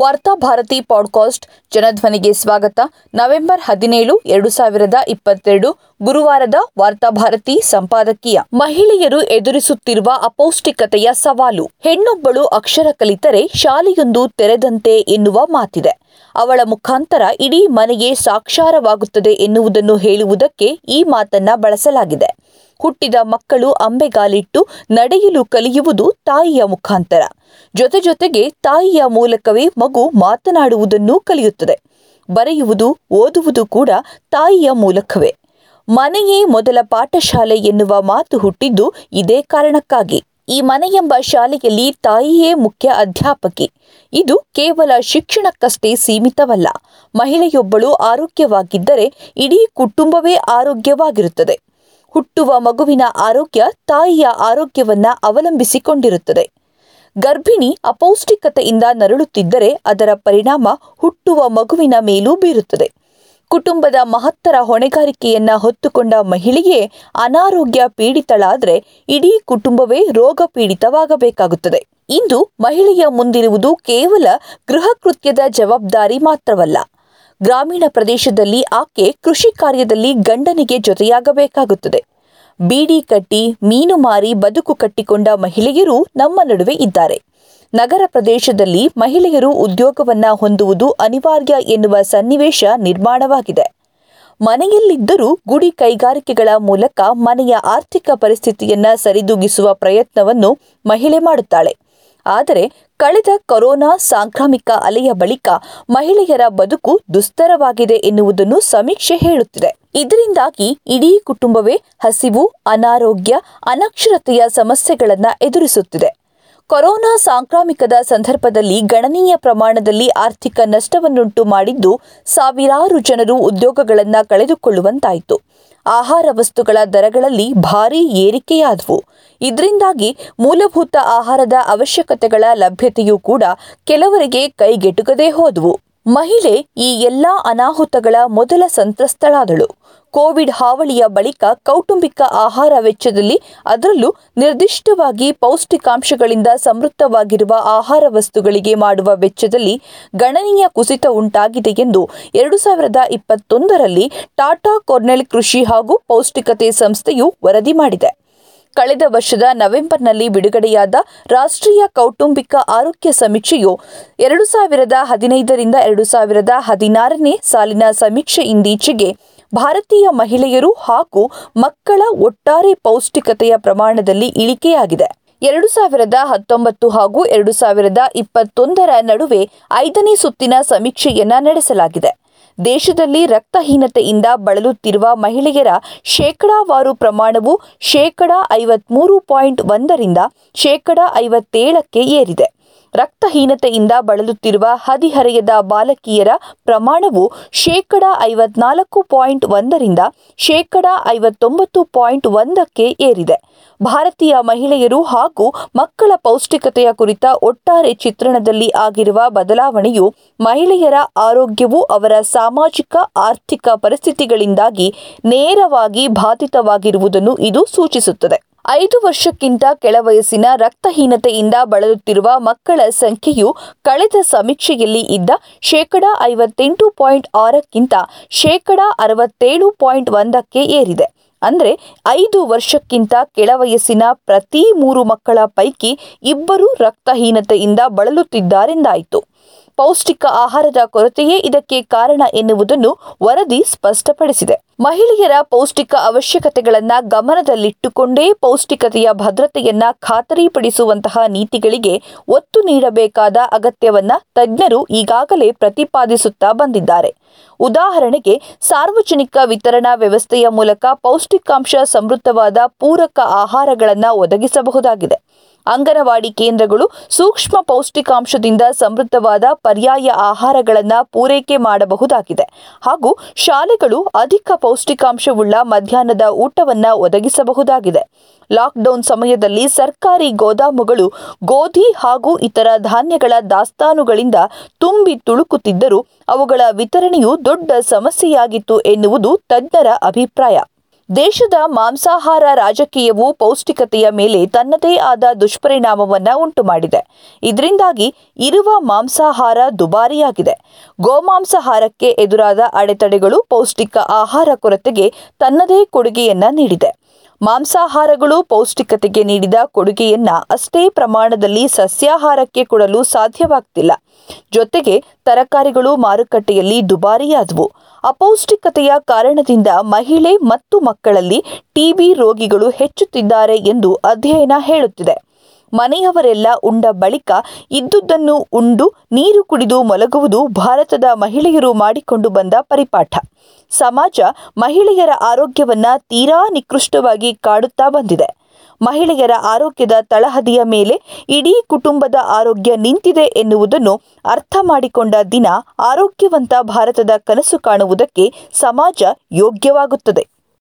Varthabharati podcast ಜನಧ್ವನಿಗೆ ಸ್ವಾಗತ. November ಹದಿನೇಳು, ಎರಡು ಸಾವಿರದ ಇಪ್ಪತ್ತೆರಡು ಗುರುವಾರದ ವಾರ್ತಾಭಾರತಿ ಸಂಪಾದಕೀಯ. ಮಹಿಳೆಯರು ಎದುರಿಸುತ್ತಿರುವ ಅಪೌಷ್ಟಿಕತೆಯ ಸವಾಲು. ಹೆಣ್ಣೊಬ್ಬಳು ಅಕ್ಷರ ಕಲಿತರೆ ಶಾಲೆಯೊಂದು ತೆರೆದಂತೆ ಎನ್ನುವ ಮಾತಿದೆ. ಅವಳ ಮುಖಾಂತರ ಇಡೀ ಮನೆಗೆ ಸಾಕ್ಷಾರವಾಗುತ್ತದೆ ಎನ್ನುವುದನ್ನು ಹೇಳುವುದಕ್ಕೆ ಈ ಮಾತನ್ನ ಬಳಸಲಾಗಿದೆ. ಹುಟ್ಟಿದ ಮಕ್ಕಳು ಅಂಬೆಗಾಲಿಟ್ಟು ನಡೆಯಲು ಕಲಿಯುವುದು ತಾಯಿಯ ಮುಖಾಂತರ. ಜೊತೆ ಜೊತೆಗೆ ತಾಯಿಯ ಮೂಲಕವೇ ಮಗು ಮಾತನಾಡುವುದನ್ನು ಕಲಿಯುತ್ತದೆ. ಬರೆಯುವುದು, ಓದುವುದು ಕೂಡ ತಾಯಿಯ ಮೂಲಕವೇ. ಮನೆಯೇ ಮೊದಲ ಪಾಠಶಾಲೆ ಎನ್ನುವ ಮಾತು ಹುಟ್ಟಿದ್ದು ಇದೇ ಕಾರಣಕ್ಕಾಗಿ. ಈ ಮನೆಯೆಂಬ ಶಾಲೆಯಲ್ಲಿ ತಾಯಿಯೇ ಮುಖ್ಯ ಅಧ್ಯಾಪಕಿ. ಇದು ಕೇವಲ ಶಿಕ್ಷಣಕ್ಕಷ್ಟೇ ಸೀಮಿತವಲ್ಲ. ಮಹಿಳೆಯೊಬ್ಬಳು ಆರೋಗ್ಯವಾಗಿದ್ದರೆ ಇಡೀ ಕುಟುಂಬವೇ ಆರೋಗ್ಯವಾಗಿರುತ್ತದೆ. ಹುಟ್ಟುವ ಮಗುವಿನ ಆರೋಗ್ಯ ತಾಯಿಯ ಆರೋಗ್ಯವನ್ನ ಅವಲಂಬಿಸಿಕೊಂಡಿರುತ್ತದೆ. ಗರ್ಭಿಣಿ ಅಪೌಷ್ಟಿಕತೆಯಿಂದ ನರಳುತ್ತಿದ್ದರೆ ಅದರ ಪರಿಣಾಮ ಹುಟ್ಟುವ ಮಗುವಿನ ಮೇಲೂ ಬೀರುತ್ತದೆ. ಕುಟುಂಬದ ಮಹತ್ತರ ಹೊಣೆಗಾರಿಕೆಯನ್ನ ಹೊತ್ತುಕೊಂಡ ಮಹಿಳೆಯೇ ಅನಾರೋಗ್ಯ ಪೀಡಿತಳಾದರೆ ಇಡೀ ಕುಟುಂಬವೇ ರೋಗ ಪೀಡಿತವಾಗಬೇಕಾಗುತ್ತದೆ. ಇಂದು ಮಹಿಳೆಯ ಮುಂದಿರುವುದು ಕೇವಲ ಗೃಹ ಜವಾಬ್ದಾರಿ ಮಾತ್ರವಲ್ಲ. ಗ್ರಾಮೀಣ ಪ್ರದೇಶದಲ್ಲಿ ಆಕೆ ಕೃಷಿ ಕಾರ್ಯದಲ್ಲಿ ಗಂಡನಿಗೆ ಜೊತೆಯಾಗಬೇಕಾಗುತ್ತದೆ. ಬೀಡಿ ಕಟ್ಟಿ, ಮೀನು ಮಾರಿ, ಬದುಕು ಕಟ್ಟಿಕೊಂಡ ಮಹಿಳೆಯರು ನಮ್ಮ ನಡುವೆ ಇದ್ದಾರೆ. ನಗರ ಪ್ರದೇಶದಲ್ಲಿ ಮಹಿಳೆಯರು ಉದ್ಯೋಗವನ್ನ ಹೊಂದುವುದು ಅನಿವಾರ್ಯ ಎನ್ನುವ ಸನ್ನಿವೇಶ ನಿರ್ಮಾಣವಾಗಿದೆ. ಮನೆಯಲ್ಲಿದ್ದರೂ ಗುಡಿ ಕೈಗಾರಿಕೆಗಳ ಮೂಲಕ ಮನೆಯ ಆರ್ಥಿಕ ಪರಿಸ್ಥಿತಿಯನ್ನ ಸರಿದೂಗಿಸುವ ಪ್ರಯತ್ನವನ್ನು ಮಹಿಳೆ ಮಾಡುತ್ತಾಳೆ. ಆದರೆ ಕಳೆದ ಕೊರೋನಾ ಸಾಂಕ್ರಾಮಿಕ ಅಲೆಯ ಬಳಿಕ ಮಹಿಳೆಯರ ಬದುಕು ದುಸ್ತರವಾಗಿದೆ ಎನ್ನುವುದನ್ನು ಸಮೀಕ್ಷೆ ಹೇಳುತ್ತಿದೆ. ಇದರಿಂದಾಗಿ ಇಡೀ ಕುಟುಂಬವೇ ಹಸಿವು, ಅನಾರೋಗ್ಯ, ಅನಕ್ಷರತೆಯ ಸಮಸ್ಯೆಗಳನ್ನು ಎದುರಿಸುತ್ತಿದೆ. ಕೊರೋನಾ ಸಾಂಕ್ರಾಮಿಕದ ಸಂದರ್ಭದಲ್ಲಿ ಗಣನೀಯ ಪ್ರಮಾಣದಲ್ಲಿ ಆರ್ಥಿಕ ನಷ್ಟವನ್ನುಂಟು ಮಾಡಿದ್ದು ಸಾವಿರಾರು ಜನರು ಉದ್ಯೋಗಗಳನ್ನು ಕಳೆದುಕೊಳ್ಳುವಂತಾಯಿತು. ಆಹಾರ ವಸ್ತುಗಳ ದರಗಳಲ್ಲಿ ಭಾರೀ ಏರಿಕೆಯಾದವು. ಇದರಿಂದಾಗಿ ಮೂಲಭೂತ ಆಹಾರದ ಅವಶ್ಯಕತೆಗಳ ಲಭ್ಯತೆಯೂ ಕೂಡ ಕೆಲವರಿಗೆ ಕೈಗೆಟುಕದೇ ಹೋದವು. ಮಹಿಳೆ ಈ ಎಲ್ಲಾ ಅನಾಹುತಗಳ ಮೊದಲ ಸಂತ್ರಸ್ತಳಾದಳು. ಕೋವಿಡ್ ಹಾವಳಿಯ ಬಳಿಕ ಕೌಟುಂಬಿಕ ಆಹಾರ ವೆಚ್ಚದಲ್ಲಿ ಅದರಲ್ಲೂ ನಿರ್ದಿಷ್ಟವಾಗಿ ಪೌಷ್ಟಿಕಾಂಶಗಳಿಂದ ಸಮೃದ್ಧವಾಗಿರುವ ಆಹಾರ ವಸ್ತುಗಳಿಗೆ ಮಾಡುವ ವೆಚ್ಚದಲ್ಲಿ ಗಣನೀಯ ಕುಸಿತ ಉಂಟಾಗಿದೆ ಎಂದು ಎರಡು ಸಾವಿರದ ಇಪ್ಪತ್ತೊಂದರಲ್ಲಿ ಟಾಟಾ ಕೊರ್ನೆಲ್ ಕೃಷಿ ಹಾಗೂ ಪೌಷ್ಟಿಕತೆ ಸಂಸ್ಥೆಯು ವರದಿ ಮಾಡಿದೆ. ಕಳೆದ ವರ್ಷದ ನವೆಂಬರ್ನಲ್ಲಿ ಬಿಡುಗಡೆಯಾದ ರಾಷ್ಟ್ರೀಯ ಕೌಟುಂಬಿಕ ಆರೋಗ್ಯ ಸಮೀಕ್ಷೆಯು ಎರಡು ಸಾವಿರದ ಹದಿನೈದರಿಂದ ಎರಡು ಸಾವಿರದ ಹದಿನಾರನೇ ಸಾಲಿನ ಸಮೀಕ್ಷೆ ಇಂದೀಚೆಗೆ ಭಾರತೀಯ ಮಹಿಳೆಯರು ಹಾಗೂ ಮಕ್ಕಳ ಒಟ್ಟಾರೆ ಪೌಷ್ಟಿಕತೆಯ ಪ್ರಮಾಣದಲ್ಲಿ ಇಳಿಕೆಯಾಗಿದೆ. ಎರಡು ಸಾವಿರದ ಹತ್ತೊಂಬತ್ತು ಹಾಗೂ ಎರಡು ಸಾವಿರದ ಇಪ್ಪತ್ತೊಂದರ ನಡುವೆ ಐದನೇ ಸುತ್ತಿನ ಸಮೀಕ್ಷೆಯನ್ನ ನಡೆಸಲಾಗಿದೆ. ದೇಶದಲ್ಲಿ ರಕ್ತಹೀನತೆಯಿಂದ ಬಳಲುತ್ತಿರುವ ಮಹಿಳೆಯರ ಶೇಕಡಾವಾರು ಪ್ರಮಾಣವು ಶೇಕಡ ಐವತ್ಮೂರು ಪಾಯಿಂಟ್ ಒಂದರಿಂದ ಶೇಕಡಾ ಐವತ್ತೇಳಕ್ಕೆ ಏರಿದೆ. ರಕ್ತಹೀನತೆಯಿಂದ ಬಳಲುತ್ತಿರುವ ಹದಿಹರೆಯದ ಬಾಲಕಿಯರ ಪ್ರಮಾಣವು ಶೇಕಡ ಐವತ್ನಾಲ್ಕು ಪಾಯಿಂಟ್ ಒಂದರಿಂದ ಶೇಕಡ ಐವತ್ತೊಂಬತ್ತು ಪಾಯಿಂಟ್ ಒಂದಕ್ಕೆ ಏರಿದೆ. ಭಾರತೀಯ ಮಹಿಳೆಯರು ಹಾಗೂ ಮಕ್ಕಳ ಪೌಷ್ಟಿಕತೆಯ ಕುರಿತ ಒಟ್ಟಾರೆ ಚಿತ್ರಣದಲ್ಲಿ ಆಗಿರುವ ಬದಲಾವಣೆಯು ಮಹಿಳೆಯರ ಆರೋಗ್ಯವು ಅವರ ಸಾಮಾಜಿಕ, ಆರ್ಥಿಕ ಪರಿಸ್ಥಿತಿಗಳಿಂದಾಗಿ ನೇರವಾಗಿ ಬಾಧಿತವಾಗಿರುವುದನ್ನು ಇದು ಸೂಚಿಸುತ್ತದೆ. ಐದು ವರ್ಷಕ್ಕಿಂತ ಕೆಳವಯಸ್ಸಿನ ರಕ್ತಹೀನತೆಯಿಂದ ಬಳಲುತ್ತಿರುವ ಮಕ್ಕಳ ಸಂಖ್ಯೆಯು ಕಳೆದ ಸಮೀಕ್ಷೆಯಲ್ಲಿ ಇದ್ದ ಶೇಕಡ ಐವತ್ತೆಂಟು ಪಾಯಿಂಟ್ ಆರಕ್ಕಿಂತ ಶೇಕಡ ಅರವತ್ತೇಳು ಪಾಯಿಂಟ್ ಒಂದಕ್ಕೆ ಏರಿದೆ. ಅಂದರೆ ಐದು ವರ್ಷಕ್ಕಿಂತ ಕೆಳವಯಸ್ಸಿನ ಪ್ರತಿ ಮೂರು ಮಕ್ಕಳ ಪೈಕಿ ಇಬ್ಬರು ರಕ್ತಹೀನತೆಯಿಂದ ಬಳಲುತ್ತಿದ್ದಾರೆಂದಾಯಿತು. ಪೌಷ್ಟಿಕ ಆಹಾರದ ಕೊರತೆಯೇ ಇದಕ್ಕೆ ಕಾರಣ ಎನ್ನುವುದನ್ನು ವರದಿ ಸ್ಪಷ್ಟಪಡಿಸಿದೆ. ಮಹಿಳೆಯರ ಪೌಷ್ಟಿಕ ಅವಶ್ಯಕತೆಗಳನ್ನು ಗಮನದಲ್ಲಿಟ್ಟುಕೊಂಡೇ ಪೌಷ್ಟಿಕತೆಯ ಭದ್ರತೆಯನ್ನ ಖಾತರಿಪಡಿಸುವಂತಹ ನೀತಿಗಳಿಗೆ ಒತ್ತು ನೀಡಬೇಕಾದ ಅಗತ್ಯವನ್ನ ತಜ್ಞರು ಈಗಾಗಲೇ ಪ್ರತಿಪಾದಿಸುತ್ತಾ ಬಂದಿದ್ದಾರೆ. ಉದಾಹರಣೆಗೆ, ಸಾರ್ವಜನಿಕ ವಿತರಣಾ ವ್ಯವಸ್ಥೆಯ ಮೂಲಕ ಪೌಷ್ಟಿಕಾಂಶ ಸಮೃದ್ಧವಾದ ಪೂರಕ ಆಹಾರಗಳನ್ನು ಒದಗಿಸಬಹುದಾಗಿದೆ. ಅಂಗನವಾಡಿ ಕೇಂದ್ರಗಳು ಸೂಕ್ಷ್ಮ ಪೌಷ್ಟಿಕಾಂಶದಿಂದ ಸಮೃದ್ಧವಾದ ಪರ್ಯಾಯ ಆಹಾರಗಳನ್ನು ಪೂರೈಕೆ ಮಾಡಬಹುದಾಗಿದೆ. ಹಾಗೂ ಶಾಲೆಗಳು ಅಧಿಕ ಪೌಷ್ಟಿಕಾಂಶವುಳ್ಳ ಮಧ್ಯಾಹ್ನದ ಊಟವನ್ನು ಒದಗಿಸಬಹುದಾಗಿದೆ. ಲಾಕ್ಡೌನ್ ಸಮಯದಲ್ಲಿ ಸರ್ಕಾರಿ ಗೋದಾಮುಗಳು, ಗೋಧಿ ಹಾಗೂ ಇತರ ಧಾನ್ಯಗಳ ದಾಸ್ತಾನುಗಳಿಂದ ತುಂಬಿ ತುಳುಕುತ್ತಿದ್ದರೂ, ಅವುಗಳ ವಿತರಣೆಯು ದೊಡ್ಡ ಸಮಸ್ಯೆಯಾಗಿತ್ತು ಎನ್ನುವುದು ತಜ್ಞರ ಅಭಿಪ್ರಾಯ. ದೇಶದ ಮಾಂಸಾಹಾರ ರಾಜಕೀಯವು ಪೌಷ್ಟಿಕತೆಯ ಮೇಲೆ ತನ್ನದೇ ಆದ ದುಷ್ಪರಿಣಾಮವನ್ನು ಉಂಟುಮಾಡಿದೆ. ಇದರಿಂದಾಗಿ ಇರುವ ಮಾಂಸಾಹಾರ ದುಬಾರಿಯಾಗಿದೆ. ಗೋಮಾಂಸಾಹಾರಕ್ಕೆ ಎದುರಾದ ಅಡೆತಡೆಗಳು ಪೌಷ್ಟಿಕ ಆಹಾರ ಕೊರತೆಗೆ ತನ್ನದೇ ಕೊಡುಗೆಯನ್ನ ನೀಡಿದೆ. ಮಾಂಸಾಹಾರಗಳು ಪೌಷ್ಟಿಕತೆಗೆ ನೀಡಿದ ಕೊಡುಗೆಯನ್ನ ಅಷ್ಟೇ ಪ್ರಮಾಣದಲ್ಲಿ ಸಸ್ಯಾಹಾರಕ್ಕೆ ಕೊಡಲು ಸಾಧ್ಯವಾಗ್ತಿಲ್ಲ. ಜೊತೆಗೆ ತರಕಾರಿಗಳು ಮಾರುಕಟ್ಟೆಯಲ್ಲಿ ದುಬಾರಿಯಾದವು. ಅಪೌಷ್ಟಿಕತೆಯ ಕಾರಣದಿಂದ ಮಹಿಳೆ ಮತ್ತು ಮಕ್ಕಳಲ್ಲಿ ಟಿಬಿ ರೋಗಿಗಳು ಹೆಚ್ಚುತ್ತಿದ್ದಾರೆ ಎಂದು ಅಧ್ಯಯನ ಹೇಳುತ್ತಿದೆ. ಮನೆಯವರೆಲ್ಲ ಉಂಡ ಬಳಿಕ ಇದ್ದುದನ್ನು ಉಂಡು ನೀರು ಕುಡಿದು ಮಲಗುವುದು ಭಾರತದ ಮಹಿಳೆಯರು ಮಾಡಿಕೊಂಡು ಬಂದ ಪರಿಪಾಠ. ಸಮಾಜ ಮಹಿಳೆಯರ ಆರೋಗ್ಯವನ್ನ ತೀರಾ ನಿಕೃಷ್ಟವಾಗಿ ಕಾಡುತ್ತಾ ಬಂದಿದೆ. ಮಹಿಳೆಯರ ಆರೋಗ್ಯದ ತಳಹದಿಯ ಮೇಲೆ ಇಡೀ ಕುಟುಂಬದ ಆರೋಗ್ಯ ನಿಂತಿದೆ ಎನ್ನುವುದನ್ನು ಅರ್ಥ ಮಾಡಿಕೊಂಡ ದಿನ ಆರೋಗ್ಯವಂತ ಭಾರತದ ಕನಸು ಕಾಣುವುದಕ್ಕೆ ಸಮಾಜ ಯೋಗ್ಯವಾಗುತ್ತದೆ.